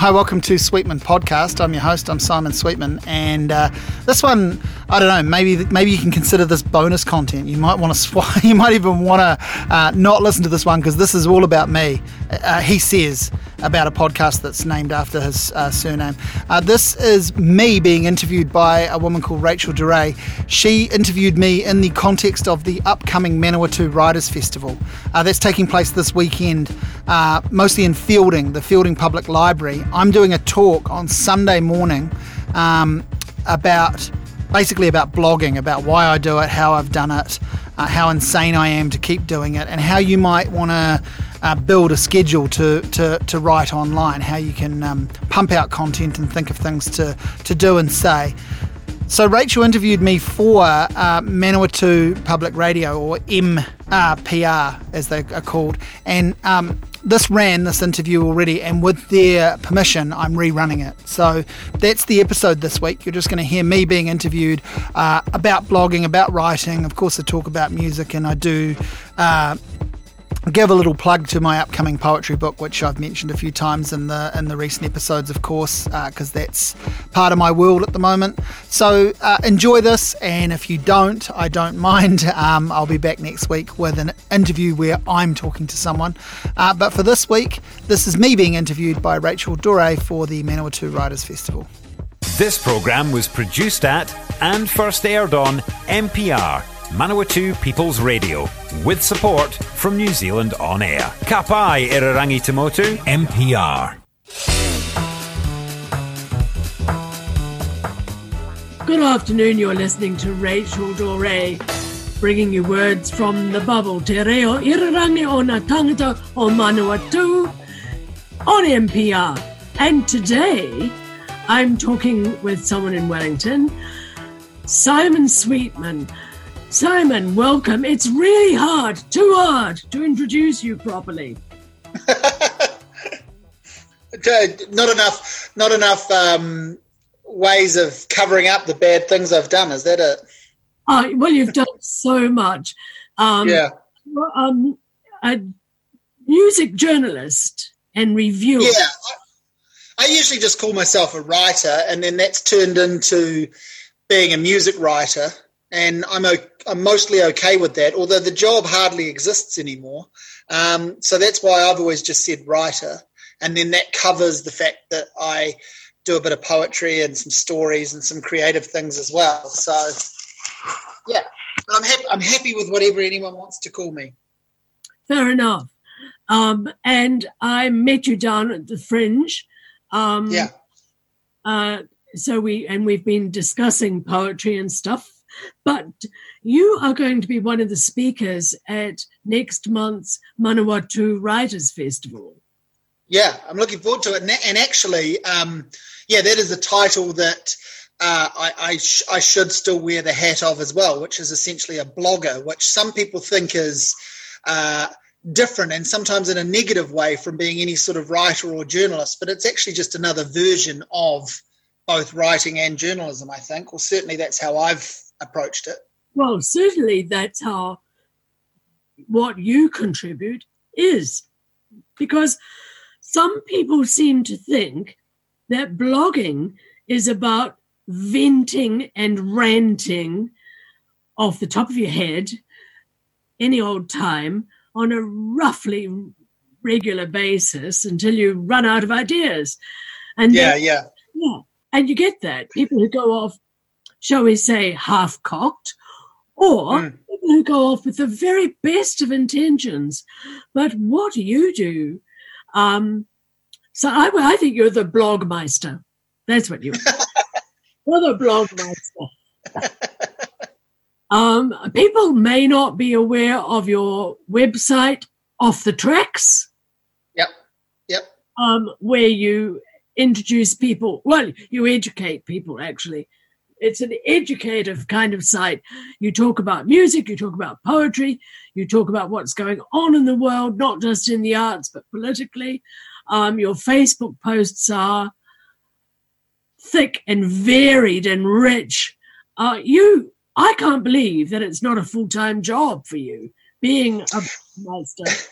Hi, welcome to Sweetman Podcast. I'm your host. I'm Simon Sweetman, and uh, this one, I don't know. Maybe maybe you can consider this bonus content. You might want to sw- You might even want to uh, not listen to this one because this is all about me. Uh, he says about a podcast that's named after his uh, surname. Uh, this is me being interviewed by a woman called Rachel Doré. She interviewed me in the context of the upcoming Manawatu Writers Festival uh, that's taking place this weekend, uh, mostly in Feilding, the Feilding Public Library. I'm doing a talk on Sunday morning um, about basically about blogging, about why I do it, how I've done it, uh, how insane I am to keep doing it, and how you might want to uh, build a schedule to, to, to write online, how you can um, pump out content and think of things to, to do and say. So Rachel interviewed me for uh, Manawatu Public Radio, or MPR as they are called, and um, this ran this interview already, and with their permission, I'm rerunning it. So that's the episode this week. You're just going to hear me being interviewed uh, about blogging, about writing. Of course, I talk about music, and I do. Uh, give a little plug to my upcoming poetry book, which I've mentioned a few times in the in the recent episodes, of course, because uh, that's part of my world at the moment. So uh, enjoy this, and if you don't, I don't mind. Um, I'll be back next week with an interview where I'm talking to someone. Uh, but for this week, this is me being interviewed by Rachel Doré for the Manawatu Writers Festival. This program was produced at and first aired on MPR Manawatu People's Radio, with support from New Zealand On Air. Kapai Irarangi Tamotu, MPR. Good afternoon, you're listening to Rachel Doré, bringing you words from the bubble Te reo irarangi o na tangata o Manawatu on MPR. And today, I'm talking with someone in Wellington, Simon Sweetman, Simon, welcome. It's really hard, too hard to introduce you properly. not enough, not enough um, ways of covering up the bad things I've done. Is that it? Oh, well, you've done so much. Um, yeah. Um, a music journalist and reviewer. Yeah. I, usually just call myself a writer, and then that's turned into being a music writer and I'm I'm mostly okay with that. Although the job hardly exists anymore, um, so that's why I've always just said writer, and then that covers the fact that I do a bit of poetry and some stories and some creative things as well. So yeah, but I'm happy. I'm happy with whatever anyone wants to call me. Fair enough. Um, and I met you down at the Fringe. Um, yeah. Uh, so we and we've been discussing poetry and stuff but you are going to be one of the speakers at next month's Manawatu Writers Festival. Yeah, I'm looking forward to it. And actually, um, yeah, that is a title that uh, I, I, sh- I, should still wear the hat of as well, which is essentially a blogger, which some people think is uh, different and sometimes in a negative way from being any sort of writer or journalist. But it's actually just another version of both writing and journalism, I think. Or certainly that's how I've approached it? Well, certainly that's how what you contribute is. Because some people seem to think that blogging is about venting and ranting off the top of your head any old time on a roughly regular basis until you run out of ideas. And yeah, then, yeah. Yeah. And you get that. People who go off shall we say, half cocked, or mm. people who go off with the very best of intentions. But what do you do? Um, so I, I think you're the blogmeister. That's what you are. you're the blogmeister. um, people may not be aware of your website, Off the Tracks. Yep. Yep. Um, where you introduce people, well, you educate people actually it's an educative kind of site. You talk about music, you talk about poetry, you talk about what's going on in the world, not just in the arts, but politically. Um, your Facebook posts are thick and varied and rich. Uh, you, I can't believe that it's not a full time job for you being a master.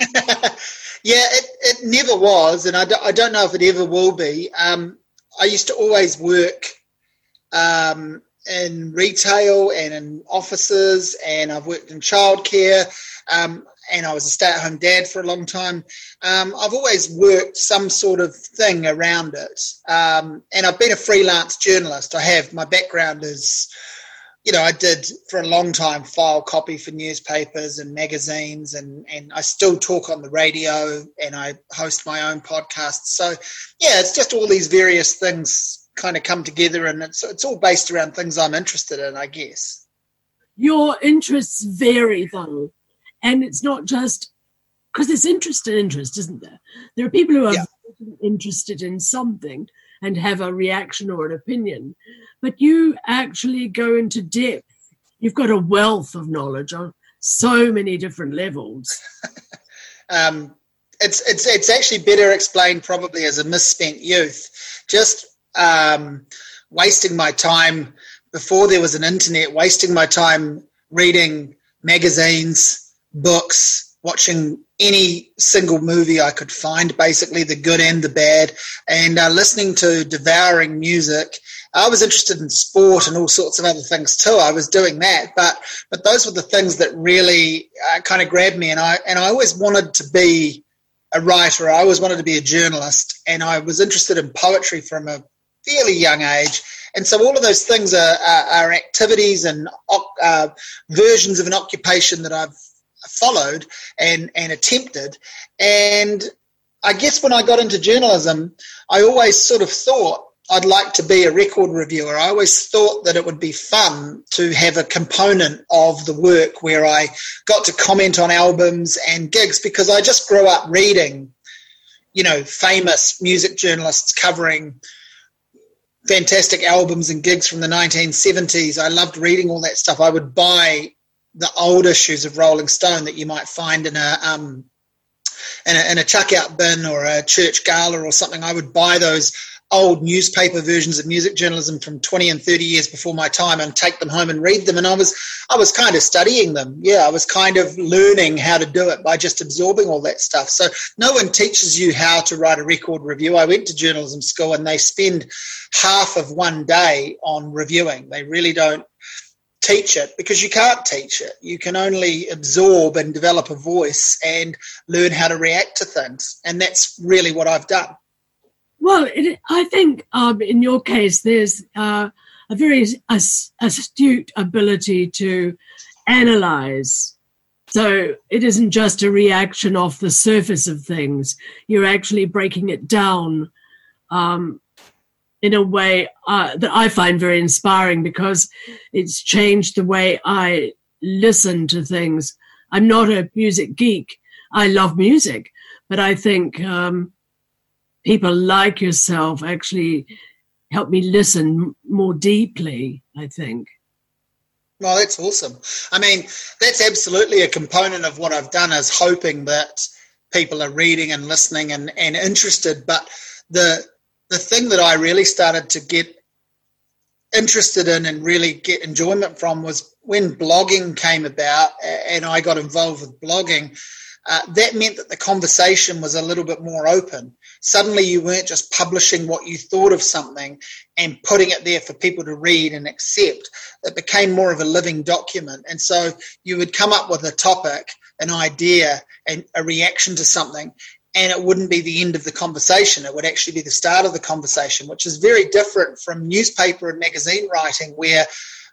yeah, it, it never was, and I don't, I don't know if it ever will be. Um, I used to always work um, in retail and in offices, and I've worked in childcare, um, and I was a stay-at-home dad for a long time. Um, I've always worked some sort of thing around it, um, and I've been a freelance journalist. I have my background is you know, I did for a long time file copy for newspapers and magazines, and, and I still talk on the radio and I host my own podcast. So, yeah, it's just all these various things kind of come together, and it's, it's all based around things I'm interested in, I guess. Your interests vary, though, and it's not just because there's interest and interest, isn't there? There are people who are yeah. interested in something and have a reaction or an opinion but you actually go into depth. You've got a wealth of knowledge on so many different levels. um, it's it's it's actually better explained probably as a misspent youth, just um, wasting my time before there was an internet, wasting my time reading magazines, books, watching any single movie I could find, basically the good and the bad, and uh, listening to devouring music I was interested in sport and all sorts of other things too. I was doing that, but but those were the things that really uh, kind of grabbed me. And I and I always wanted to be a writer. I always wanted to be a journalist, and I was interested in poetry from a fairly young age. And so all of those things are, are, are activities and uh, versions of an occupation that I've followed and and attempted. And I guess when I got into journalism, I always sort of thought I'd like to be a record reviewer. I always thought that it would be fun to have a component of the work where I got to comment on albums and gigs because I just grew up reading, you know, famous music journalists covering fantastic albums and gigs from the 1970s. I loved reading all that stuff. I would buy the old issues of Rolling Stone that you might find in a um, in a, in a chuck out bin or a church gala or something. I would buy those old newspaper versions of music journalism from 20 and 30 years before my time and take them home and read them. And I was I was kind of studying them. Yeah I was kind of learning how to do it by just absorbing all that stuff. So no one teaches you how to write a record review. I went to journalism school and they spend half of one day on reviewing. They really don't teach it because you can't teach it. You can only absorb and develop a voice and learn how to react to things. And that's really what I've done well, it, I think um, in your case, there's uh, a very astute ability to analyze. So it isn't just a reaction off the surface of things. You're actually breaking it down um, in a way uh, that I find very inspiring because it's changed the way I listen to things. I'm not a music geek. I love music, but I think um, people like yourself actually help me listen more deeply, I think. Well, that's awesome. I mean, that's absolutely a component of what I've done is hoping that people are reading and listening and, and interested. But the the thing that I really started to get interested in and really get enjoyment from was when blogging came about and I got involved with blogging. Uh, that meant that the conversation was a little bit more open suddenly you weren't just publishing what you thought of something and putting it there for people to read and accept. It became more of a living document. And so you would come up with a topic, an idea, and a reaction to something. And it wouldn't be the end of the conversation. It would actually be the start of the conversation, which is very different from newspaper and magazine writing, where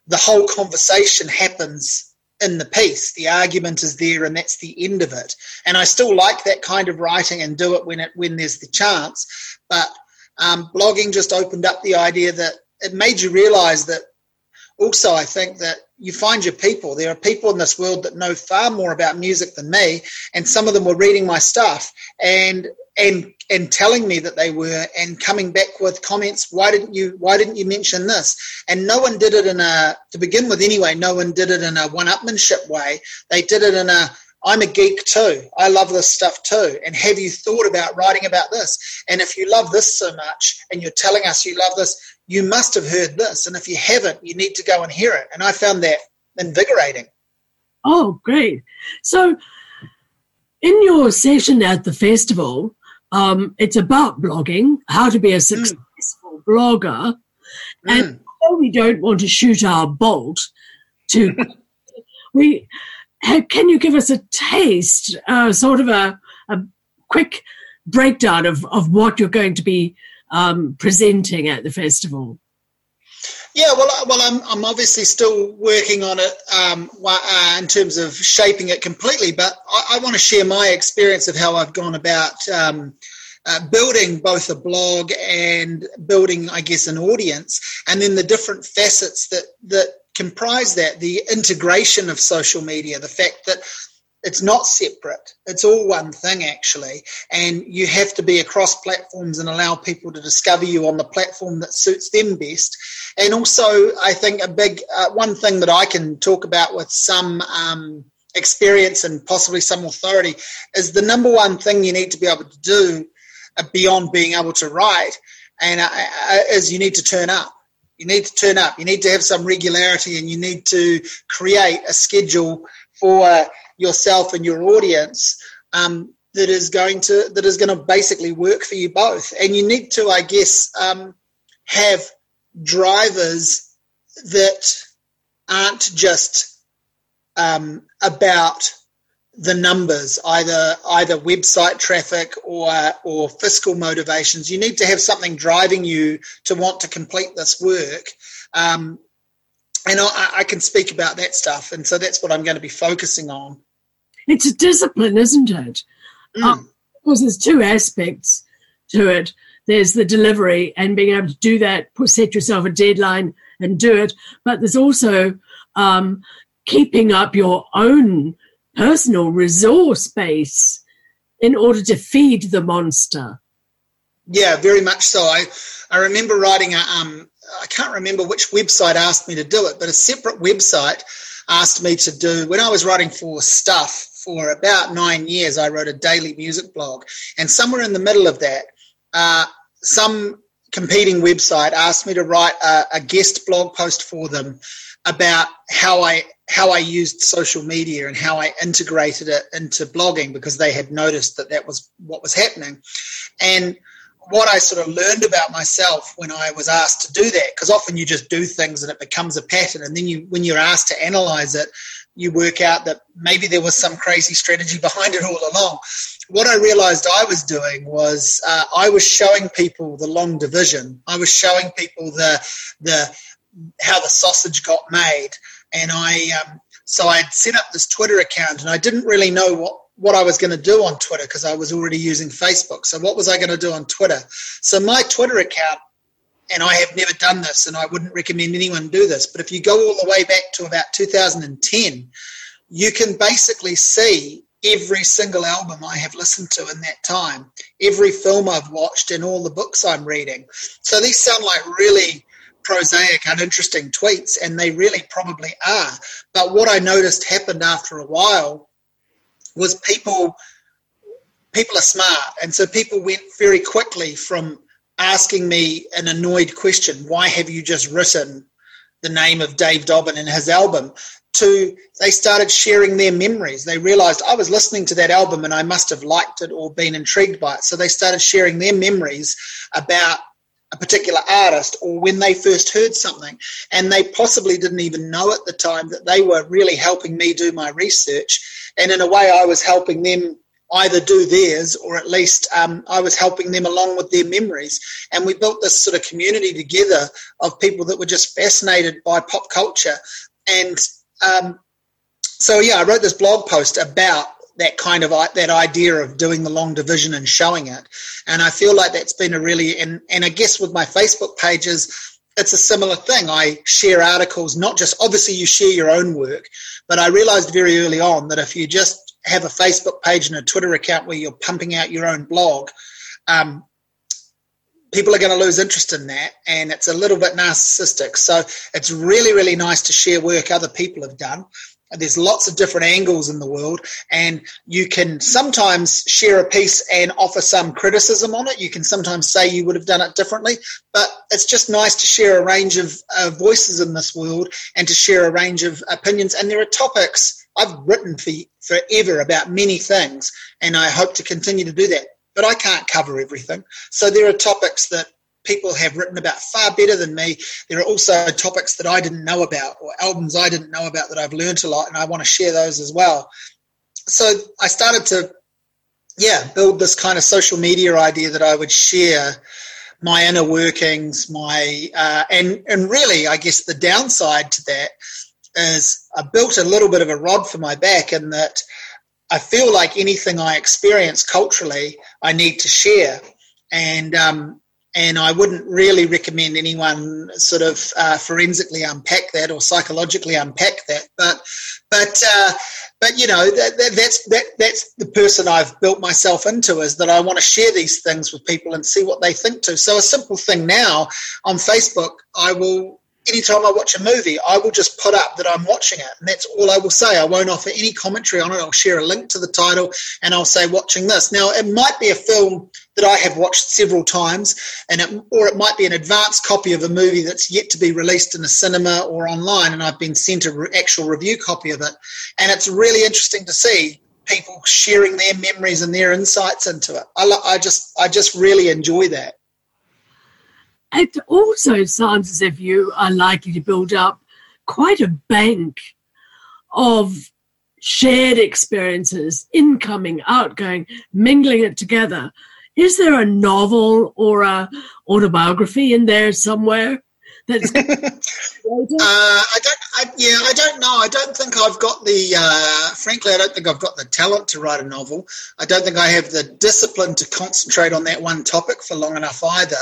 the whole conversation happens in the piece. The argument is there, and that's the end of it. And I still like that kind of writing and do it when it when there's the chance. But um, blogging just opened up the idea that it made you realise that. Also, I think that you find your people. There are people in this world that know far more about music than me, and some of them were reading my stuff and and and telling me that they were and coming back with comments why didn't you why didn't you mention this? And no one did it in a to begin with anyway no one did it in a one-upmanship way. They did it in a i'm a geek too. I love this stuff too. And have you thought about writing about this? And if you love this so much and you're telling us you love this you must have heard this and if you haven't you need to go and hear it and i found that invigorating oh great so in your session at the festival, um, it's about blogging, how to be a successful mm. blogger, mm. and we don't want to shoot our bolt to we can you give us a taste, uh, sort of a, a quick breakdown of, of what you're going to be um, presenting at the festival? Yeah, well, well, I'm, I'm obviously still working on it um, uh, in terms of shaping it completely, but I, I want to share my experience of how I've gone about um, uh, building both a blog and building, I guess, an audience, and then the different facets that that comprise that the integration of social media, the fact that it's not separate. It's all one thing, actually. And you have to be across platforms and allow people to discover you on the platform that suits them best. And also, I think a big uh, one thing that I can talk about with some um, experience and possibly some authority is the number one thing you need to be able to do uh, beyond being able to write and uh, uh, is you need to turn up you need to turn up. You need to have some regularity and you need to create a schedule for yourself and your audience um, that is going to that is going to basically work for you both. And you need to, I guess, um, have drivers that aren't just um, about the numbers, either either website traffic or or fiscal motivations. You need to have something driving you to want to complete this work. Um, and I, I, can speak about that stuff, and so that's what I'm going to be focusing on. It's a discipline, isn't it? Mm. Um, because there's two aspects to it. There's the delivery and being able to do that, set yourself a deadline and do it. But there's also um, keeping up your own personal resource base in order to feed the monster. Yeah, very much so. I, I remember writing a, um, I can't remember which website asked me to do it, but a separate website asked me to do, when I was writing for Stuff for about nine years, I wrote a daily music blog. And somewhere in the middle of that, uh, some competing website asked me to write a, a guest blog post for them about how I how I used social media and how I integrated it into blogging because they had noticed that that was what was happening. And what I sort of learned about myself when I was asked to do that, because often you just do things and it becomes a pattern, and then you, when you're asked to analyze it, you work out that maybe there was some crazy strategy behind it all along. What I realized I was doing was uh, I was showing people the long division. I was showing people the the how the sausage got made and I um, so I had set up this Twitter account, and I didn't really know what what I was going to do on Twitter because I was already using Facebook. So what was I going to do on Twitter? So my Twitter account, and I have never done this, and I wouldn't recommend anyone do this. But if you go all the way back to about 2010, you can basically see every single album I have listened to in that time, every film I've watched, and all the books I'm reading. So these sound like really prosaic, uninteresting tweets, and they really probably are. But what I noticed happened after a while was people people are smart, and so people went very quickly from asking me an annoyed question, "Why have you just written the name of Dave Dobbyn in his album?" to they started sharing their memories. They realized I was listening to that album and I must have liked it or been intrigued by it. So they started sharing their memories about a particular artist or when they first heard something. And they possibly didn't even know at the time that they were really helping me do my research. And in a way, I was helping them either do theirs or at least um, I was helping them along with their memories. And we built this sort of community together of people that were just fascinated by pop culture. And um, so, yeah, I wrote this blog post about that kind of that idea of doing the long division and showing it. And I feel like that's been a really and and I guess with my Facebook pages, it's a similar thing. I share articles, not just obviously you share your own work, but I realized very early on that if you just have a Facebook page and a Twitter account where you're pumping out your own blog, um, people are going to lose interest in that and it's a little bit narcissistic. So it's really really nice to share work other people have done. There's lots of different angles in the world and you can sometimes share a piece and offer some criticism on it. You can sometimes say you would have done it differently but it's just nice to share a range of uh, voices in this world and to share a range of opinions. And there are topics i've written for forever about many things, and I hope to continue to do that. But I can't cover everything. So there are topics that people have written about far better than me. There are also topics that I didn't know about or albums I didn't know about that I've learned a lot, and I want to share those as well. So I started to, yeah, build this kind of social media idea that I would share my inner workings, my uh, and and really, I guess the downside to that is I built a little bit of a rod for my back in that I feel like anything I experience culturally, I need to share. And um, and I wouldn't really recommend anyone sort of uh, forensically unpack that or psychologically unpack that. But but uh, but you know that, that, that's that that's the person I've built myself into is that I want to share these things with people and see what they think too. So a simple thing now on Facebook, I will anytime I watch a movie, I will just put up that I'm watching it. And that's all I will say. I won't offer any commentary on it. I'll share a link to the title and I'll say, watching this. Now, it might be a film that I have watched several times, and it, or it might be an advanced copy of a movie that's yet to be released in a cinema or online, and I've been sent an re- actual review copy of it. And it's really interesting to see people sharing their memories and their insights into it. I, I just, I just really enjoy that. It also sounds as if you are likely to build up quite a bank of shared experiences, incoming, outgoing, mingling it together. Is there a novel or a autobiography in there somewhere? That's uh, I don't. I, yeah, I don't know. I don't think I've got the. Uh, frankly, I don't think I've got the talent to write a novel. I don't think I have the discipline to concentrate on that one topic for long enough either.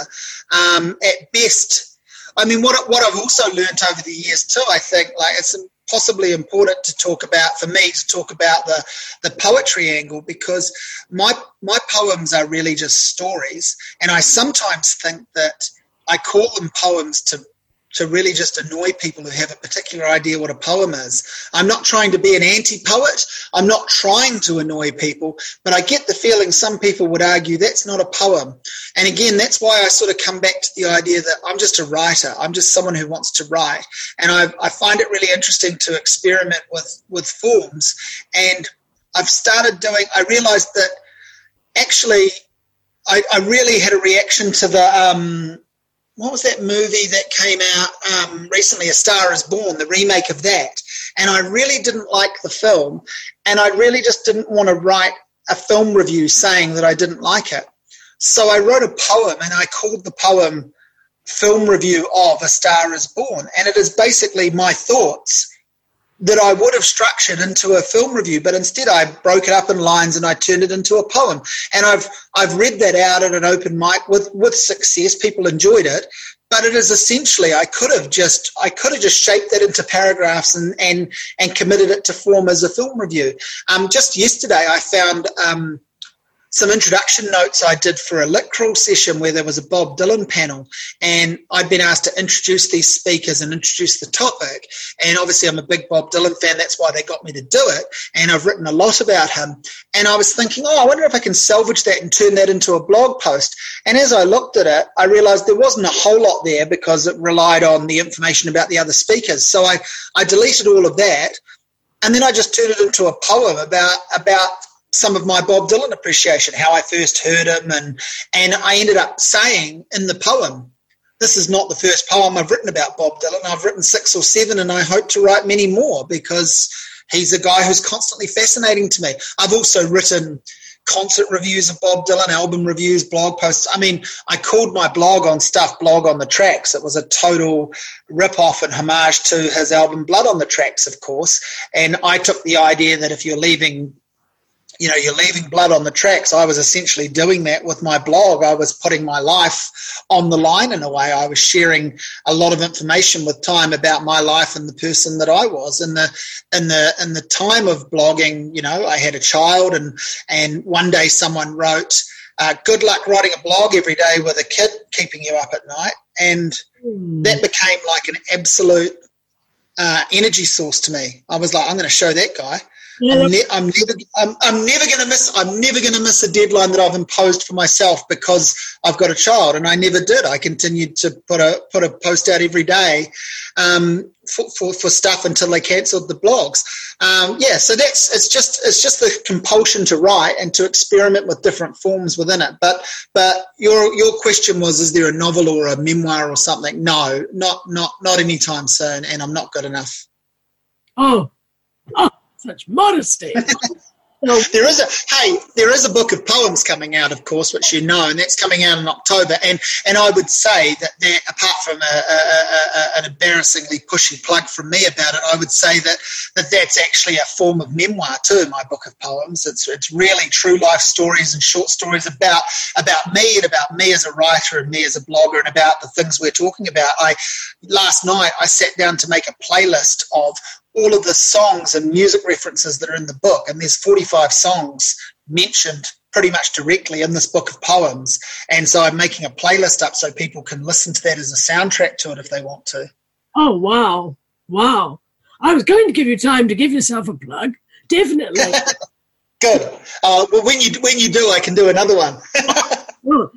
Um, at best, I mean, what what I've also learned over the years too. I think like it's possibly important to talk about for me to talk about the the poetry angle because my my poems are really just stories, and I sometimes think that I call them poems to to really just annoy people who have a particular idea what a poem is. I'm not trying to be an anti poet. I'm not trying to annoy people, but I get the feeling some people would argue that's not a poem. And again, that's why I sort of come back to the idea that I'm just a writer. I'm just someone who wants to write. And I, I find it really interesting to experiment with, with forms. And I've started doing, I realized that actually I, I really had a reaction to the, um, what was that movie that came out um, recently? A Star Is Born, the remake of that. And I really didn't like the film, and I really just didn't want to write a film review saying that I didn't like it. So I wrote a poem, and I called the poem "Film Review of A Star Is Born," and it is basically my thoughts that I would have structured into a film review, but instead I broke it up in lines and I turned it into a poem. And I've I've read that out at an open mic with with success. People enjoyed it, but it is essentially I could have just I could have just shaped that into paragraphs and and and committed it to form as a film review. Um, just yesterday I found. Um, some introduction notes I did for a lit crawl session where there was a Bob Dylan panel, and I'd been asked to introduce these speakers and introduce the topic. And obviously, I'm a big Bob Dylan fan. That's why they got me to do it. And I've written a lot about him. And I was thinking, oh, I wonder if I can salvage that and turn that into a blog post. And as I looked at it, I realized there wasn't a whole lot there because it relied on the information about the other speakers. So I, I deleted all of that. And then I just turned it into a poem about about some of my Bob Dylan appreciation, how I first heard him, and and I ended up saying in the poem, "This is not the first poem I've written about Bob Dylan. I've written six or seven, and I hope to write many more because he's a guy who's constantly fascinating to me. I've also written." concert reviews of Bob Dylan, album reviews, blog posts. I mean, I called my blog on stuff blog on the tracks. It was a total rip off and homage to his album Blood on the Tracks, of course. And I took the idea that if you're leaving you know, you're leaving blood on the tracks. I was essentially doing that with my blog. I was putting my life on the line in a way. I was sharing a lot of information with time about my life and the person that I was. In the in the in the time of blogging, you know, I had a child, and and one day someone wrote, uh, "Good luck writing a blog every day with a kid keeping you up at night," and mm. that became like an absolute uh, energy source to me. I was like, I'm going to show that guy I'm, ne- I'm, never, I'm, I'm never going to miss. I'm never going to miss a deadline that I've imposed for myself because I've got a child, and I never did. I continued to put a put a post out every day um, for, for, for stuff until they cancelled the blogs. Um, yeah, so that's it's just it's just the compulsion to write and to experiment with different forms within it. But but your your question was, is there a novel or a memoir or something? No, not not not anytime soon, and I'm not good enough. Oh, oh such modesty. So, there is a hey, there is a book of poems coming out, of course, which you know, and that's coming out in October. And and I would say that there, apart from a, a, a, an embarrassingly pushy plug from me about it, I would say that, that that's actually a form of memoir too. My book of poems. It's it's really true life stories and short stories about about me and about me as a writer and me as a blogger and about the things we're talking about. I last night I sat down to make a playlist of all of the songs and music references that are in the book. And there's 45 songs mentioned pretty much directly in this book of poems. And so I'm making a playlist up so people can listen to that as a soundtrack to it if they want to. Oh, wow. Wow. I was going to give you time to give yourself a plug. Definitely. Good. Uh, well, when you when you do, I can do another one. well,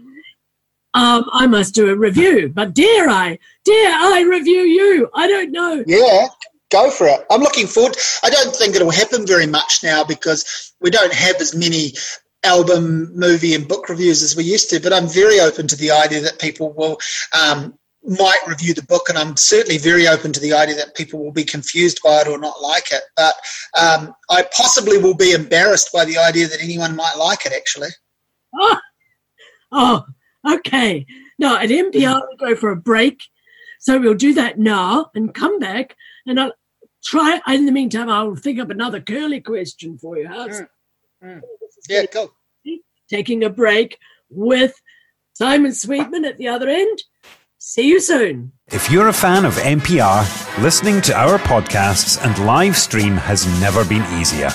um, I must do a review, but dare I? Dare I review you? I don't know. Yeah go for it. I'm looking forward. I don't think it'll happen very much now because we don't have as many album, movie, and book reviews as we used to. But I'm very open to the idea that people will um, might review the book, and I'm certainly very open to the idea that people will be confused by it or not like it. But um, I possibly will be embarrassed by the idea that anyone might like it. Actually. Oh, oh okay. Now at MPR we go for a break, so we'll do that now and come back and I'll try. In the meantime, I'll think up another curly question for you. How's mm. Mm. Yeah, go. Taking a break with Simon Sweetman at the other end. See you soon. If you're a fan of MPR, listening to our podcasts and live stream has never been easier.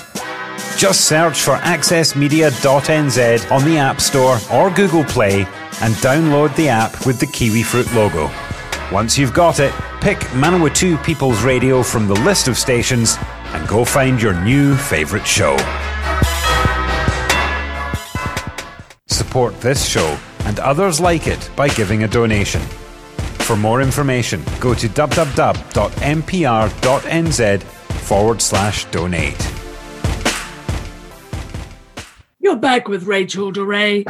Just search for accessmedia.nz on the App Store or Google Play and download the app with the kiwi fruit logo. Once you've got it, pick Manawatu People's Radio from the list of stations and go find your new favourite show. Support this show and others like it by giving a donation. For more information, go to www.mpr.nz forward slash donate. You're back with Rachel Doré.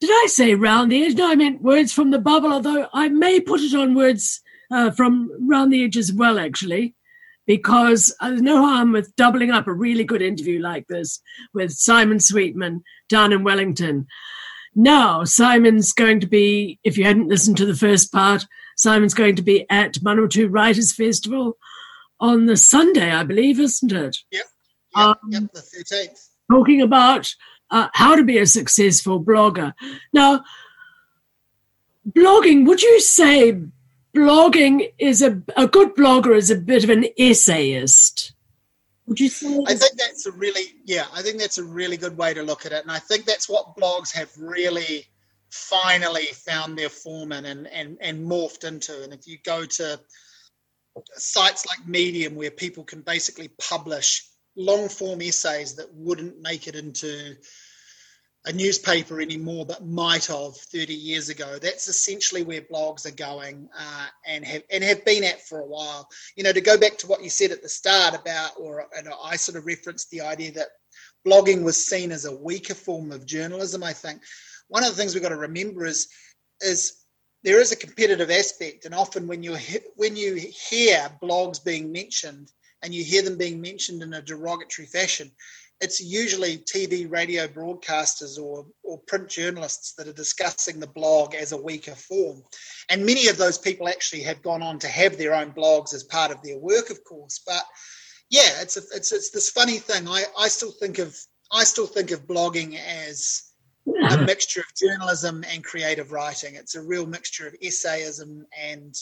Did I say round the edge? No, I meant words from the bubble, although I may put it on words uh, from round the edge as well, actually, because uh, there's no harm with doubling up a really good interview like this with Simon Sweetman down in Wellington. Now, Simon's going to be, if you hadn't listened to the first part, Simon's going to be at Manawatu Writers Festival on the Sunday, I believe, isn't it? Yep. Yep, um, yep the 13th. Talking about uh, how to be a successful blogger. Now, blogging, would you say blogging is a, a good blogger is a bit of an essayist? Would you say? I think that's a really, yeah, I think that's a really good way to look at it. And I think that's what blogs have really finally found their form in and, and, and morphed into. And if you go to sites like Medium, where people can basically publish long form essays that wouldn't make it into a newspaper anymore, but might have 30 years ago. That's essentially where blogs are going uh, and have and have been at for a while. You know, to go back to what you said at the start about, or and I sort of referenced the idea that blogging was seen as a weaker form of journalism. I think one of the things we've got to remember is is there is a competitive aspect, and often when you when you hear blogs being mentioned and you hear them being mentioned in a derogatory fashion, it's usually TV, radio broadcasters or, or print journalists that are discussing the blog as a weaker form. And many of those people actually have gone on to have their own blogs as part of their work, of course. But yeah, it's a, it's it's this funny thing. I, I still think of I still think of blogging as a mixture of journalism and creative writing. It's a real mixture of essayism and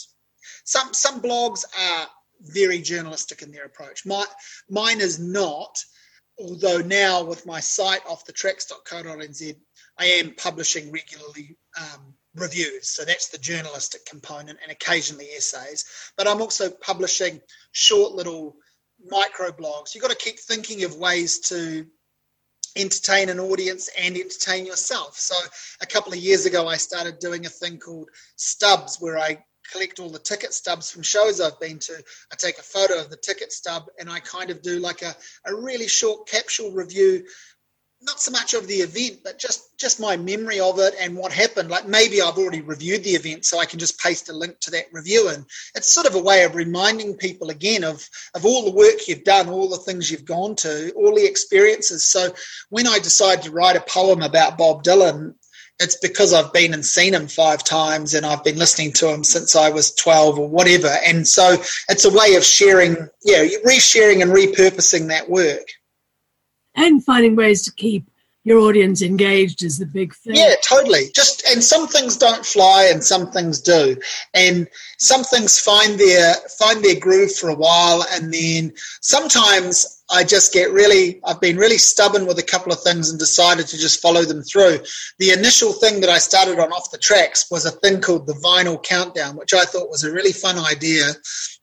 some some blogs are very journalistic in their approach. My, mine is not, although now with my site off the tracks.co.nz, I am publishing regularly um, reviews. So that's the journalistic component and occasionally essays. But I'm also publishing short little micro blogs. You've got to keep thinking of ways to entertain an audience and entertain yourself. So a couple of years ago, I started doing a thing called Stubs, where I collect all the ticket stubs from shows I've been to. I take a photo of the ticket stub and I kind of do like a, a really short capsule review not so much of the event, but just just my memory of it and what happened. Like maybe I've already reviewed the event, so I can just paste a link to that review, and it's sort of a way of reminding people again of of all the work you've done, all the things you've gone to, all the experiences. So when I decided to write a poem about Bob Dylan, it's because I've been and seen him five times, and I've been listening to him since I was twelve or whatever, and so it's a way of sharing, yeah, resharing and repurposing that work and finding ways to keep your audience engaged is the big thing. Yeah, totally. Just and some things don't fly and some things do. And some things find their find their groove for a while and then sometimes I just get really, I've been really stubborn with a couple of things and decided to just follow them through. The initial thing that I started on off the tracks was a thing called the vinyl countdown, which I thought was a really fun idea.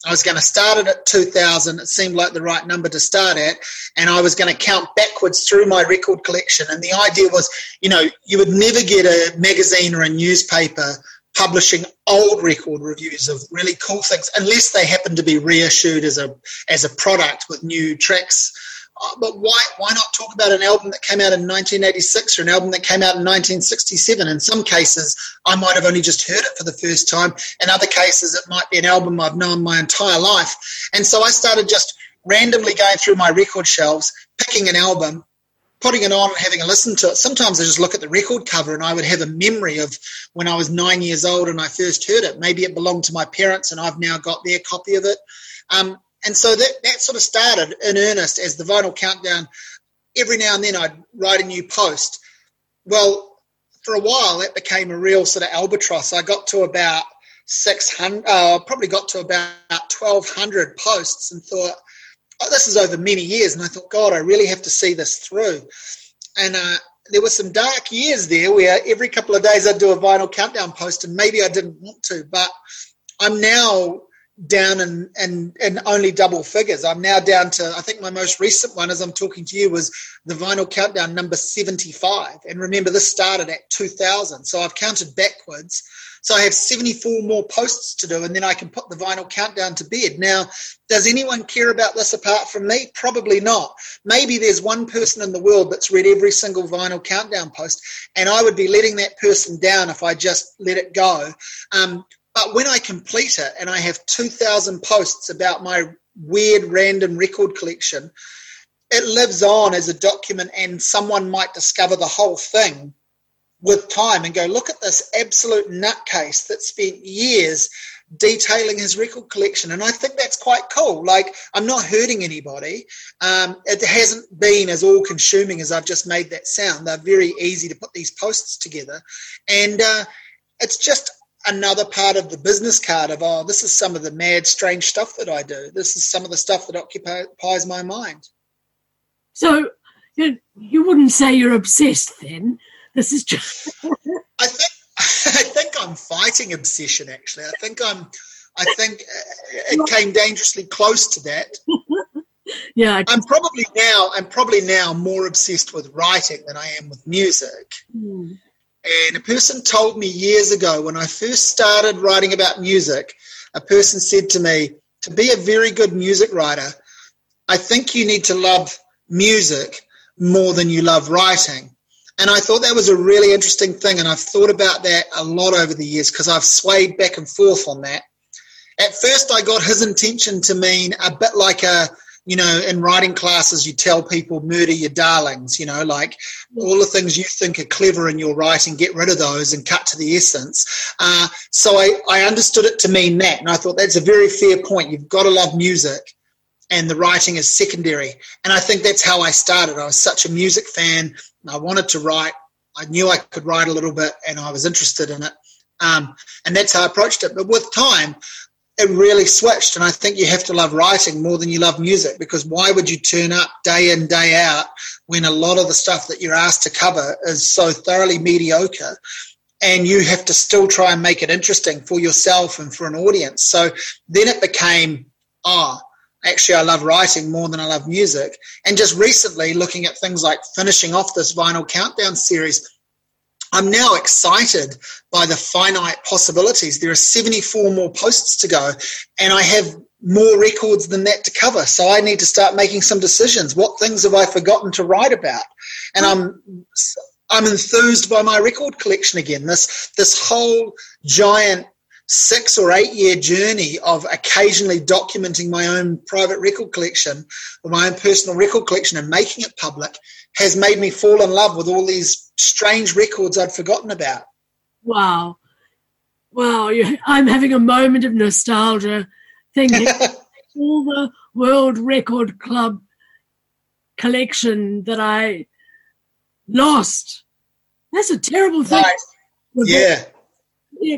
I was going to start it at 2000. It seemed like the right number to start at. And I was going to count backwards through my record collection. And the idea was, you know, you would never get a magazine or a newspaper publishing old record reviews of really cool things, unless they happen to be reissued as a as a product with new tracks. Uh, but why why not talk about an album that came out in 1986 or an album that came out in 1967? In some cases, I might have only just heard it for the first time. In other cases, it might be an album I've known my entire life. And so I started just randomly going through my record shelves, picking an album, putting it on and having a listen to it, sometimes I just look at the record cover and I would have a memory of when I was nine years old and I first heard it. Maybe it belonged to my parents and I've now got their copy of it. Um, and so that, that sort of started in earnest as the vinyl countdown. Every now and then I'd write a new post. Well, for a while that became a real sort of albatross. I got to about 600, uh, probably got to about 1,200 posts and thought, this is over many years, and I thought, God, I really have to see this through. And uh, there were some dark years there where every couple of days I'd do a vinyl countdown post, and maybe I didn't want to, but I'm now down in, in, in only double figures. I'm now down to, I think my most recent one as I'm talking to you was the vinyl countdown number 75. And remember, this started at 2000. So I've counted backwards so I have 74 more posts to do, and then I can put the vinyl countdown to bed. Now, does anyone care about this apart from me? Probably not. Maybe there's one person in the world that's read every single vinyl countdown post, and I would be letting that person down if I just let it go. Um, but when I complete it and I have 2,000 posts about my weird random record collection, it lives on as a document, and someone might discover the whole thing with time and go, look at this absolute nutcase that spent years detailing his record collection. And I think that's quite cool. Like, I'm not hurting anybody. Um, it hasn't been as all consuming as I've just made that sound. They're very easy to put these posts together. And uh, it's just another part of the business card of, oh, this is some of the mad, strange stuff that I do. This is some of the stuff that occupies my mind. So you, you wouldn't say you're obsessed then this is just. I think I think I'm fighting obsession. Actually, I think I'm. I think uh, it came dangerously close to that. yeah, I'm probably now. I'm probably now more obsessed with writing than I am with music. Mm. And a person told me years ago when I first started writing about music, a person said to me, "To be a very good music writer, I think you need to love music more than you love writing." And I thought that was a really interesting thing. And I've thought about that a lot over the years because I've swayed back and forth on that. At first, I got his intention to mean a bit like a, you know, in writing classes, you tell people murder your darlings, you know, like all the things you think are clever in your writing, get rid of those and cut to the essence. Uh, so I, I understood it to mean that. And I thought that's a very fair point. You've got to love music and the writing is secondary. And I think that's how I started. I was such a music fan. I wanted to write. I knew I could write a little bit and I was interested in it. Um, and that's how I approached it. But with time, it really switched. And I think you have to love writing more than you love music because why would you turn up day in, day out when a lot of the stuff that you're asked to cover is so thoroughly mediocre? And you have to still try and make it interesting for yourself and for an audience. So then it became, ah, oh, actually I love writing more than I love music. And just recently looking at things like finishing off this vinyl countdown series, I'm now excited by the finite possibilities. There are 74 more posts to go, and I have more records than that to cover. So I need to start making some decisions. What things have I forgotten to write about? And I'm I'm enthused by my record collection again. This this whole giant six or eight year journey of occasionally documenting my own private record collection or my own personal record collection and making it public has made me fall in love with all these strange records I'd forgotten about. Wow. Wow. I'm having a moment of nostalgia thinking all the World Record Club collection that I lost. That's a terrible thing. Right. Yeah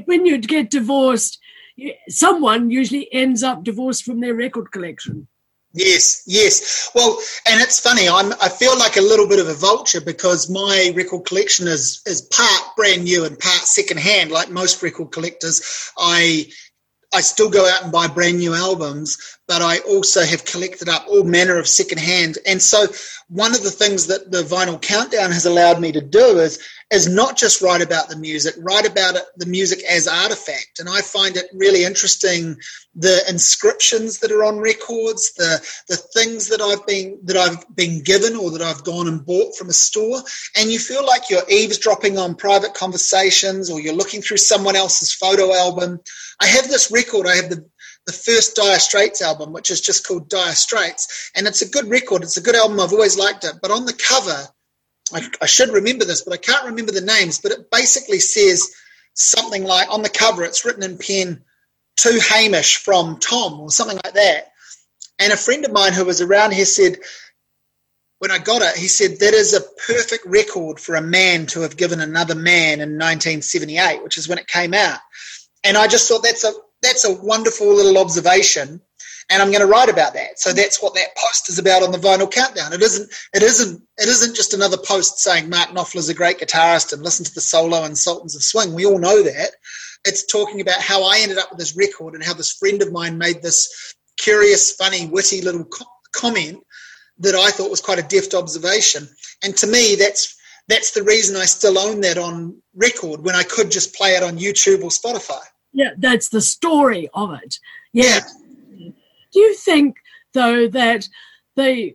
when you get divorced, someone usually ends up divorced from their record collection. Yes, yes. Well, and it's funny. I'm. I feel like a little bit of a vulture because my record collection is is part brand new and part secondhand. Like most record collectors, I I still go out and buy brand new albums, but I also have collected up all manner of secondhand. And so, one of the things that the vinyl countdown has allowed me to do is is not just write about the music, write about it, the music as artifact. And I find it really interesting the inscriptions that are on records, the the things that I've been that I've been given or that I've gone and bought from a store. And you feel like you're eavesdropping on private conversations or you're looking through someone else's photo album. I have this record, I have the the first Dire Straits album, which is just called Dire Straits. And it's a good record. It's a good album. I've always liked it. But on the cover, I, I, should remember this, but I can't remember the names. But it basically says something like on the cover, it's written in pen to Hamish from Tom or something like that. And a friend of mine who was around here said, when I got it, he said that is a perfect record for a man to have given another man in 1978, which is when it came out. And I just thought that's a that's a wonderful little observation and I'm going to write about that. So that's what that post is about on the Vinyl Countdown. It isn't. It isn't. It isn't just another post saying Mark Knopfler's a great guitarist and listen to the solo and Sultans of Swing. We all know that. It's talking about how I ended up with this record and how this friend of mine made this curious, funny, witty little co- comment that I thought was quite a deft observation. And to me, that's that's the reason I still own that on record when I could just play it on YouTube or Spotify. Yeah, that's the story of it. Yeah. yeah. You think though that the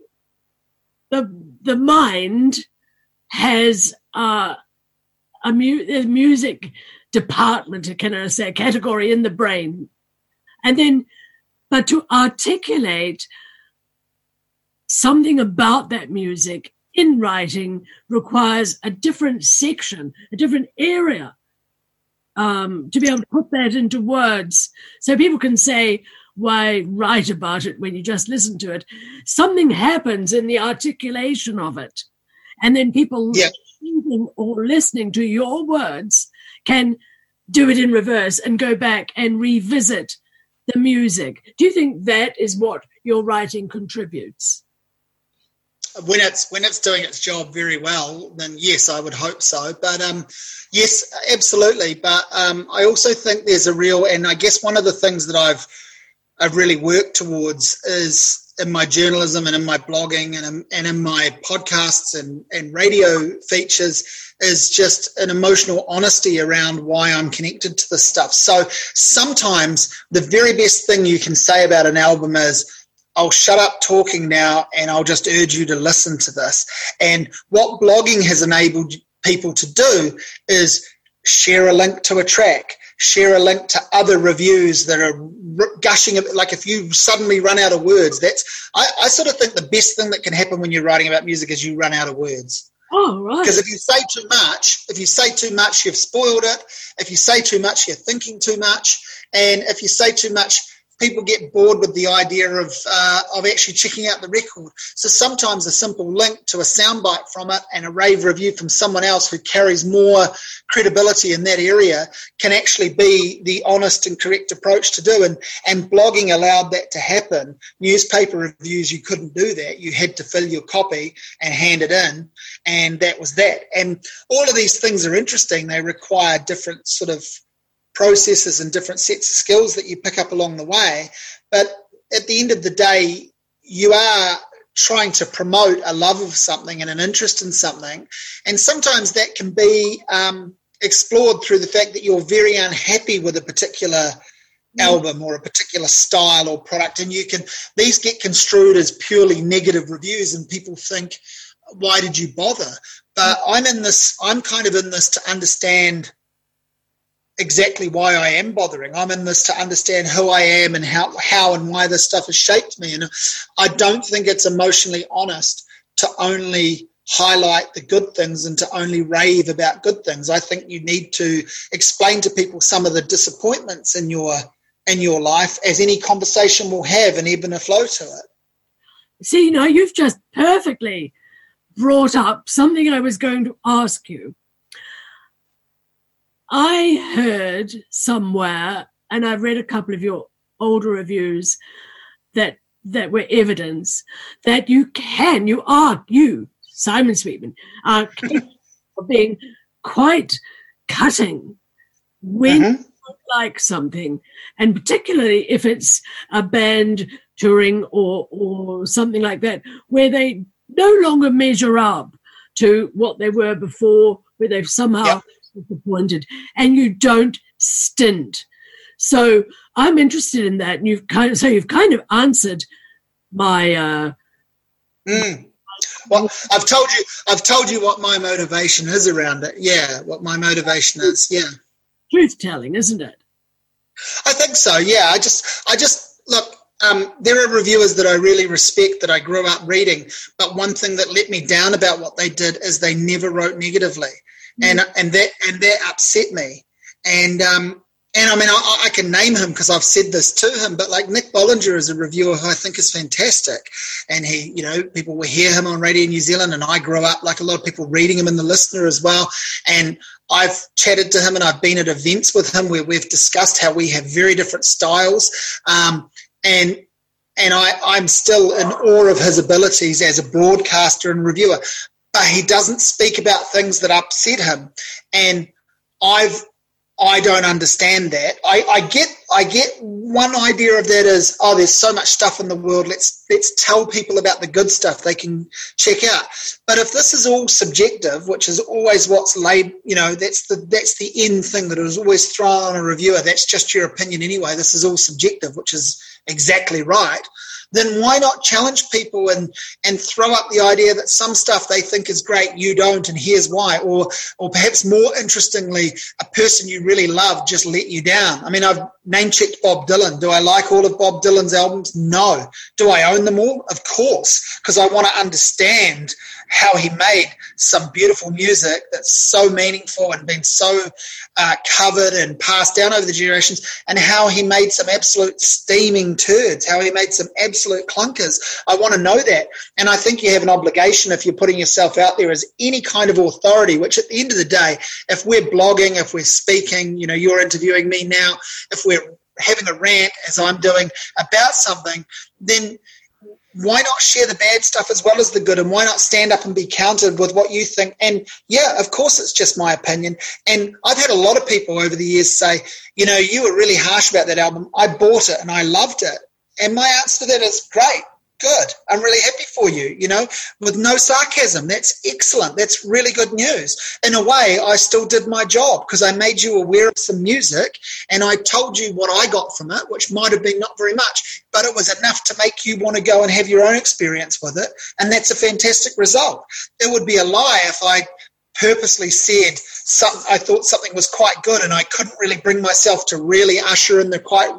the the mind has uh, a, mu- music department, can I say, a category in the brain, and then, but to articulate something about that music in writing requires a different section, a different area um, to be able to put that into words. So people can say, why write about it when you just listen to it? Something happens in the articulation of it. And then people yeah. reading or listening to your words can do it in reverse and go back and revisit the music. Do you think that is what your writing contributes? when it's when it's doing its job very well, then yes, I would hope so. But um, yes, absolutely. But um, I also think there's a real, and I guess one of the things that I've I've really worked towards is in my journalism and in my blogging and in, and in my podcasts and, and radio features is just an emotional honesty around why I'm connected to this stuff. So sometimes the very best thing you can say about an album is I'll shut up talking now and I'll just urge you to listen to this. And what blogging has enabled people to do is share a link to a track, share a link to other reviews that are gushing. Like if you suddenly run out of words, that's, I, I sort of think the best thing that can happen when you're writing about music is you run out of words. Oh, right. Because if you say too much, if you say too much, you've spoiled it. If you say too much, you're thinking too much. And if you say too much, people get bored with the idea of uh, of actually checking out the record. So sometimes a simple link to a soundbite from it and a rave review from someone else who carries more credibility in that area can actually be the honest and correct approach to do. And and blogging allowed that to happen. Newspaper reviews you couldn't do that. You had to fill your copy and hand it in, and that was that. And all of these things are interesting. They require different sort of processes and different sets of skills that you pick up along the way. But at the end of the day, you are trying to promote a love of something and an interest in something. And sometimes that can be um, explored through the fact that you're very unhappy with a particular mm. album or a particular style or product. And you can, these get construed as purely negative reviews, and people think, why did you bother? But I'm in this, I'm kind of in this to understand exactly why I am bothering. I'm in this to understand who I am and how how and why this stuff has shaped me. And I don't think it's emotionally honest to only highlight the good things and to only rave about good things. I think you need to explain to people some of the disappointments in your in your life, as any conversation will have an ebb and a flow to it. See, now you've just perfectly brought up something I was going to ask you. I heard somewhere, and I've read a couple of your older reviews that that were evidence that you can, you are, you, Simon Sweetman, are being quite cutting when mm-hmm. you like something, and particularly if it's a band touring or or something like that, where they no longer measure up to what they were before, where they've somehow yep disappointed and you don't stint. So I'm interested in that. And you've kind of, so you've kind of answered my, uh, mm. Well, I've told you, I've told you what my motivation is around it. Yeah. What my motivation is. Yeah. Truth telling, isn't it? I think so. Yeah. I just, I just look, um, there are reviewers that I really respect that I grew up reading, but one thing that let me down about what they did is they never wrote negatively and and that and that upset me. And um, and I mean, I, I can name him because I've said this to him, but like Nick Bollinger is a reviewer who I think is fantastic. And he, you know, people will hear him on Radio New Zealand, and I grew up like a lot of people reading him in the listener as well. And I've chatted to him and I've been at events with him where we've discussed how we have very different styles. Um, and and I, I'm still in awe of his abilities as a broadcaster and reviewer but he doesn't speak about things that upset him. And I've I don't understand that. I, I get I get one idea of that is oh there's so much stuff in the world let's let's tell people about the good stuff they can check out. But if this is all subjective, which is always what's laid, you know, that's the that's the end thing that is always thrown on a reviewer. That's just your opinion anyway. This is all subjective, which is exactly right then why not challenge people and and throw up the idea that some stuff they think is great you don't and here's why? Or or perhaps more interestingly a person you really love just let you down. I mean i've name checked bob dylan. Do i like all of bob dylan's albums? No. Do i own them all? Of course because i want to understand how he made some beautiful music that's so meaningful and been so uh, covered and passed down over the generations, and how he made some absolute steaming turds, how he made some absolute clunkers. I want to know that. And I think you have an obligation if you're putting yourself out there as any kind of authority, which at the end of the day, if we're blogging, if we're speaking, you know, you're interviewing me now, if we're having a rant as I'm doing about something, then why not share the bad stuff as well as the good? And why not stand up and be counted with what you think? And yeah of course it's just my opinion. And i've had a lot of people over the years say you know you were really harsh about that album. I bought it and i loved it. And my answer to that is great good. I'm really happy for you, you know, with no sarcasm. That's excellent. That's really good news. In a way, I still did my job because I made you aware of some music and I told you what I got from it, which might have been not very much, but it was enough to make you want to go and have your own experience with it. And that's a fantastic result. It would be a lie if I purposely said some, I thought something was quite good and I couldn't really bring myself to really usher in the quite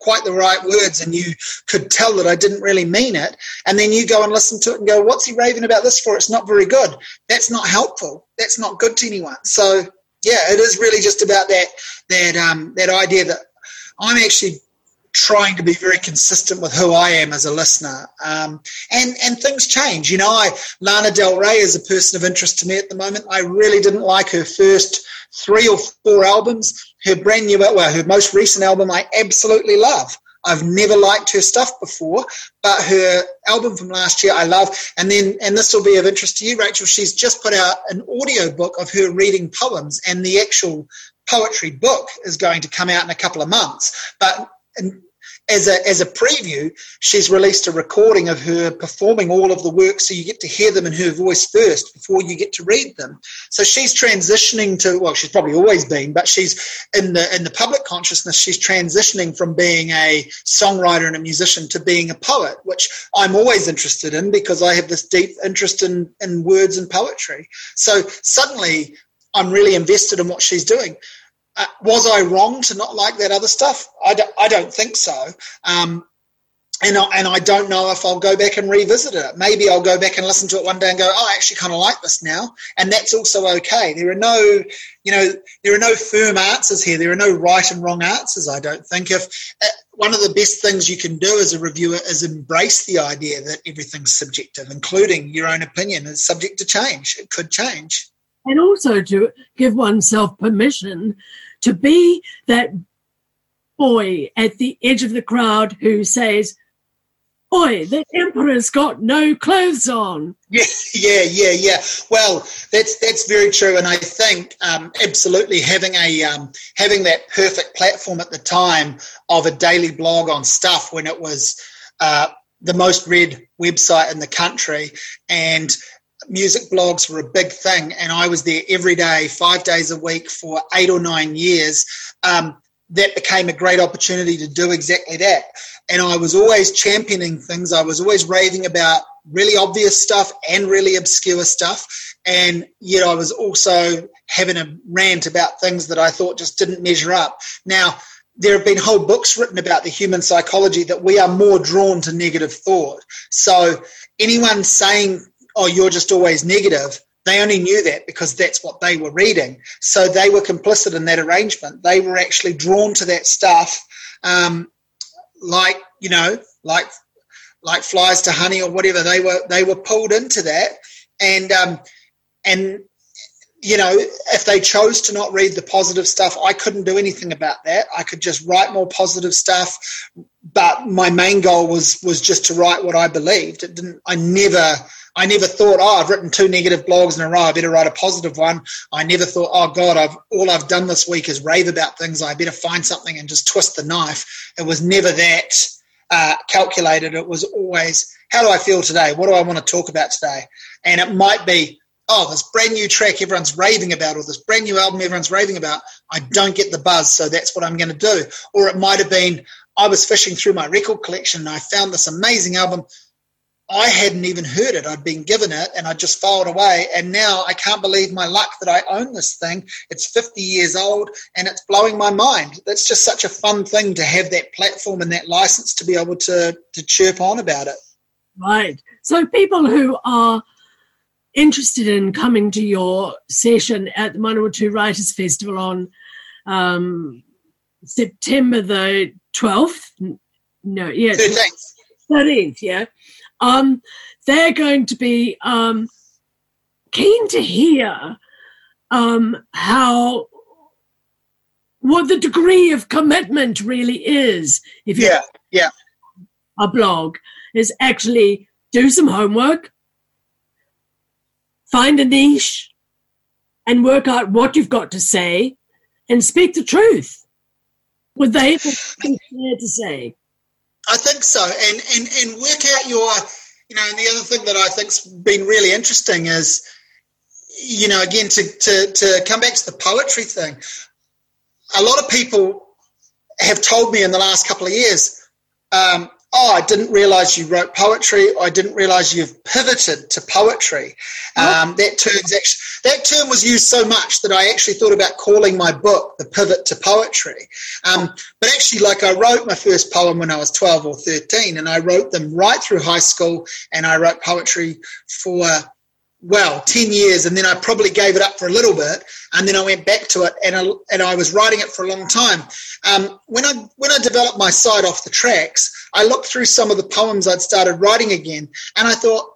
quite the right words and you could tell that I didn't really mean it. And then you go and listen to it and go, what's he raving about this for? It's not very good. That's not helpful. That's not good to anyone. So yeah, it is really just about that, that, um, that idea that I'm actually trying to be very consistent with who I am as a listener. Um, and, and things change. You know, I, Lana Del Rey is a person of interest to me at the moment. I really didn't like her first three or four albums her brand new, well, her most recent album, I absolutely love. I've never liked her stuff before, but her album from last year I love. And then, and this will be of interest to you, Rachel. She's just put out an audio book of her reading poems, and the actual poetry book is going to come out in a couple of months. But as a as a preview, she's released a recording of her performing all of the work, so you get to hear them in her voice first before you get to read them. So she's transitioning to well, she's probably always been, but she's in the in the public consciousness. She's transitioning from being a songwriter and a musician to being a poet, which I'm always interested in because I have this deep interest in in words and poetry. So suddenly, I'm really invested in what she's doing. Uh, was I wrong to not like that other stuff? I don't, I don't think so. Um, and I, and I don't know if I'll go back and revisit it. Maybe I'll go back and listen to it one day and go, oh, I actually kind of like this now, and that's also okay. There are no, you know, there are no firm answers here. There are no right and wrong answers. I don't think. If uh, one of the best things you can do as a reviewer is embrace the idea that everything's subjective, including your own opinion, is subject to change. It could change, and also to give oneself permission to be that boy at the edge of the crowd who says, Oi, the emperor's got no clothes on. Yeah, yeah, yeah, yeah. Well, that's that's very true, and I think um, absolutely having a um, having that perfect platform at the time of a daily blog on stuff when it was uh, the most read website in the country, and music blogs were a big thing, and I was there every day, five days a week for eight or nine years. Um, that became a great opportunity to do exactly that. And I was always championing things. I was always raving about really obvious stuff and really obscure stuff. And yet I was also having a rant about things that I thought just didn't measure up. Now, there have been whole books written about the human psychology that we are more drawn to negative thought. So anyone saying oh, you're just always negative. They only knew that because that's what they were reading. So they were complicit in that arrangement. They were actually drawn to that stuff, um, like you know, like like flies to honey or whatever. They were they were pulled into that, and um, and you know, if they chose to not read the positive stuff, I couldn't do anything about that. I could just write more positive stuff, but my main goal was was just to write what I believed. It didn't. I never I never thought, oh, I've written two negative blogs in a row. I better write a positive one. I never thought, oh God, I've all I've done this week is rave about things. I better find something and just twist the knife. It was never that uh, calculated. It was always, how do I feel today? What do I want to talk about today? And it might be, oh, this brand new track everyone's raving about, or this brand new album everyone's raving about. I don't get the buzz, so that's what I'm going to do. Or it might have been, I was fishing through my record collection and I found this amazing album I hadn't even heard it. I'd been given it and I just filed away. And now I can't believe my luck that I own this thing. It's 50 years old and it's blowing my mind. That's just such a fun thing to have that platform and that license to be able to, to chirp on about it. Right. So people who are interested in coming to your session at the Manawatu Writers Festival on um, September the 12th. No, yeah. 13th. 13th, yeah um, they're going to be um, keen to hear um, how what the degree of commitment really is. If you yeah, yeah, a blog is actually do some homework, find a niche, and work out what you've got to say, and speak the truth. Would they to say? I think so, and and and work out your, you know, and the other thing that I think's been really interesting is, you know, again to to to come back to the poetry thing. A lot of people have told me in the last couple of years, um, oh, I didn't realize you wrote poetry. I didn't realize you've pivoted to poetry. Um, that term's actually, that term was used so much that I actually thought about calling my book the pivot to poetry. Um, but actually, like I wrote my first poem when I was 12 or 13, and I wrote them right through high school, and I wrote poetry for well, 10 years, and then I probably gave it up for a little bit, and then I went back to it, and I, and I was writing it for a long time. Um, when, I, when I developed my site off the tracks, I looked through some of the poems I'd started writing again, and I thought,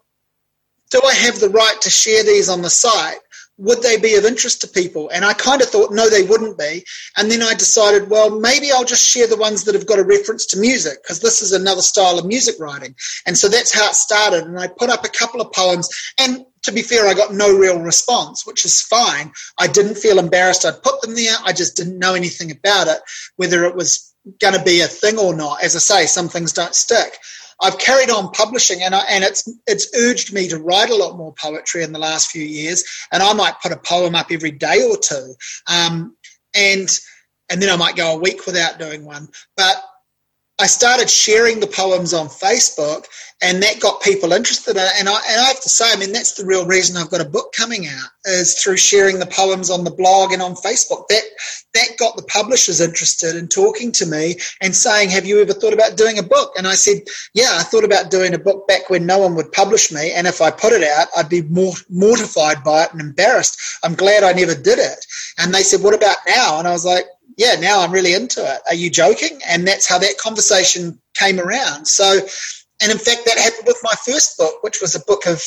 do I have the right to share these on the site? would they be of interest to people? And I kind of thought, no, they wouldn't be. And then I decided, well, maybe I'll just share the ones that have got a reference to music because this is another style of music writing. And so that's how it started. And I put up a couple of poems. And to be fair, I got no real response, which is fine. I didn't feel embarrassed. I'd put them there. I just didn't know anything about it, whether it was going to be a thing or not. As I say, some things don't stick. I've carried on publishing, and I, and it's it's urged me to write a lot more poetry in the last few years. And I might put a poem up every day or two, um, and and then I might go a week without doing one. But I started sharing the poems on Facebook, and that got people interested in it. And I, and I have to say, I mean, that's the real reason I've got a book coming out is through sharing the poems on the blog and on Facebook. That that got the publishers interested in talking to me and saying, "Have you ever thought about doing a book?" And I said, "Yeah, I thought about doing a book back when no one would publish me, and if I put it out, I'd be more mortified by it and embarrassed. I'm glad I never did it." And they said, "What about now?" And I was like, yeah, now I'm really into it. Are you joking? And that's how that conversation came around. So, and in fact, that happened with my first book, which was a book of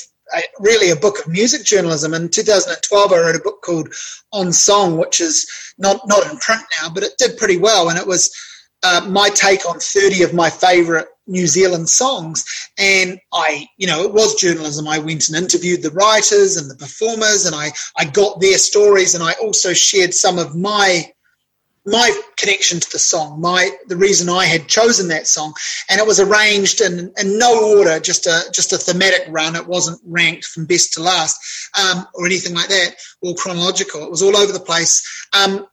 really a book of music journalism. In 2012, I wrote a book called On Song, which is not not in print now, but it did pretty well, and it was uh, my take on 30 of my favourite New Zealand songs. And I, you know, it was journalism. I went and interviewed the writers and the performers, and I I got their stories, and I also shared some of my my connection to the song, my the reason I had chosen that song, and it was arranged in, in no order, just a just a thematic run. It wasn't ranked from best to last um, or anything like that, or chronological. It was all over the place. Um,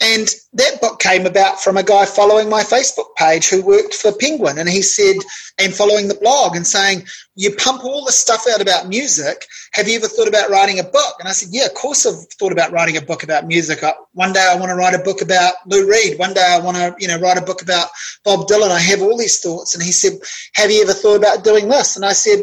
and that book came about from a guy following my Facebook page who worked for Penguin. And he said, and following the blog and saying, You pump all this stuff out about music. Have you ever thought about writing a book? And I said, Yeah, of course I've thought about writing a book about music. One day I want to write a book about Lou Reed. One day I want to, you know, write a book about Bob Dylan. I have all these thoughts. And he said, Have you ever thought about doing this? And I said,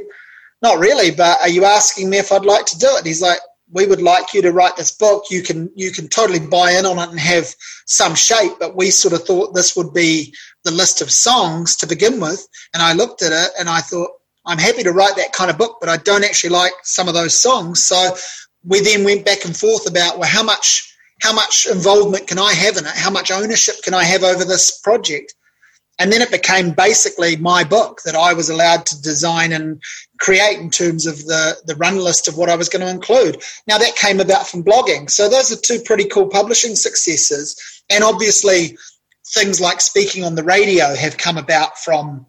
Not really, but are you asking me if I'd like to do it? And he's like, we would like you to write this book. You can you can totally buy in on it and have some shape, but we sort of thought this would be the list of songs to begin with. And I looked at it and I thought, I'm happy to write that kind of book, but I don't actually like some of those songs. So we then went back and forth about well, how much how much involvement can I have in it? How much ownership can I have over this project? and then it became basically my book that I was allowed to design and create in terms of the, the run list of what I was going to include. Now, that came about from blogging. So, those are two pretty cool publishing successes. And obviously, things like speaking on the radio have come about from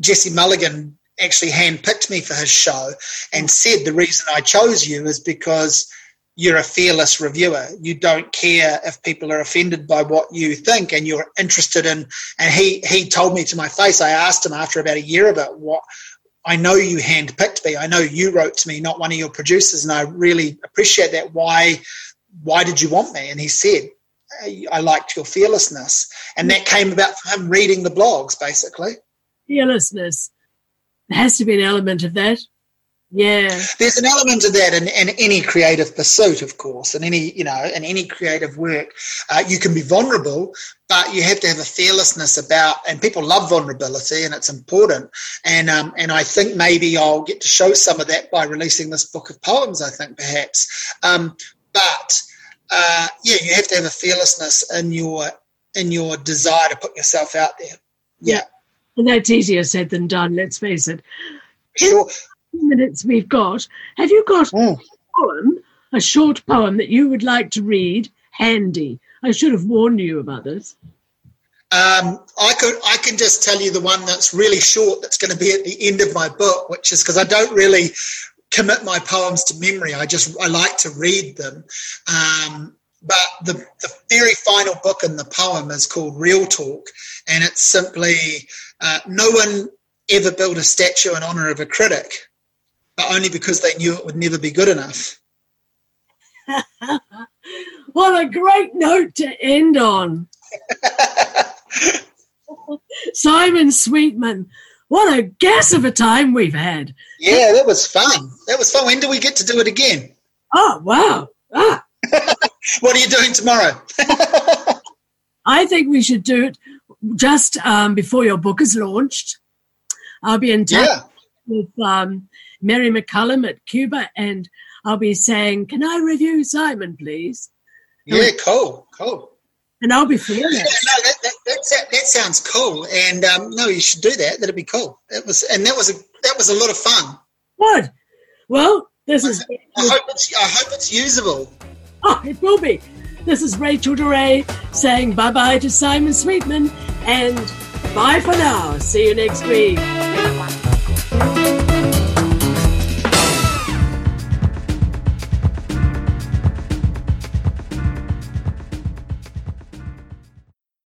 Jesse Mulligan actually handpicked me for his show and said the reason I chose you is because you're a fearless reviewer. You don't care if people are offended by what you think, and you're interested in. And he he told me to my face. I asked him after about a year of it, what I know you handpicked me. I know you wrote to me, not one of your producers, and I really appreciate that. Why why did you want me? And he said, I liked your fearlessness, and that came about from him reading the blogs, basically. Fearlessness. There has to be an element of that. Yeah. There's an element of that in, in any creative pursuit, of course, and any, you know, in any creative work. Uh, you can be vulnerable, but you have to have a fearlessness about, and people love vulnerability and it's important. And, um, and I think maybe I'll get to show some of that by releasing this book of poems, I think perhaps. Um, but, uh, yeah, you have to have a fearlessness in your, in your desire to put yourself out there. Yeah. yeah. And that's easier said than done, let's face it. Sure minutes we've got, have you got mm. a poem, a short poem that you would like to read handy? I should have warned you about this. Um, I could I can just tell you the one that's really short that's going to be at the end of my book, which is because I don't really commit my poems to memory. I just I like to read them. Um, but the, the very final book in the poem is called Real Talk, and it's simply uh, no one ever built a statue in honor of a critic but only because they knew it would never be good enough. what a great note to end on. Simon Sweetman, what a gas of a time we've had. Yeah, that was fun. That was fun. When do we get to do it again? Oh, wow. Ah. what are you doing tomorrow? I think we should do it just um, before your book is launched. I'll be in touch yeah. with um, Mary McCallum at Cuba, and I'll be saying, "Can I review Simon, please?" Yeah, cool, cool. And I'll be feeling yeah, No, that, that, that, that, sounds cool, and um, no, you should do that. That'd be cool. That was, and that was a that was a lot of fun. What? Well, this is. I hope it's I hope it's usable. Oh, it will be. This is Rachel Doré saying bye bye to Simon Sweetman and bye for now. See you next week.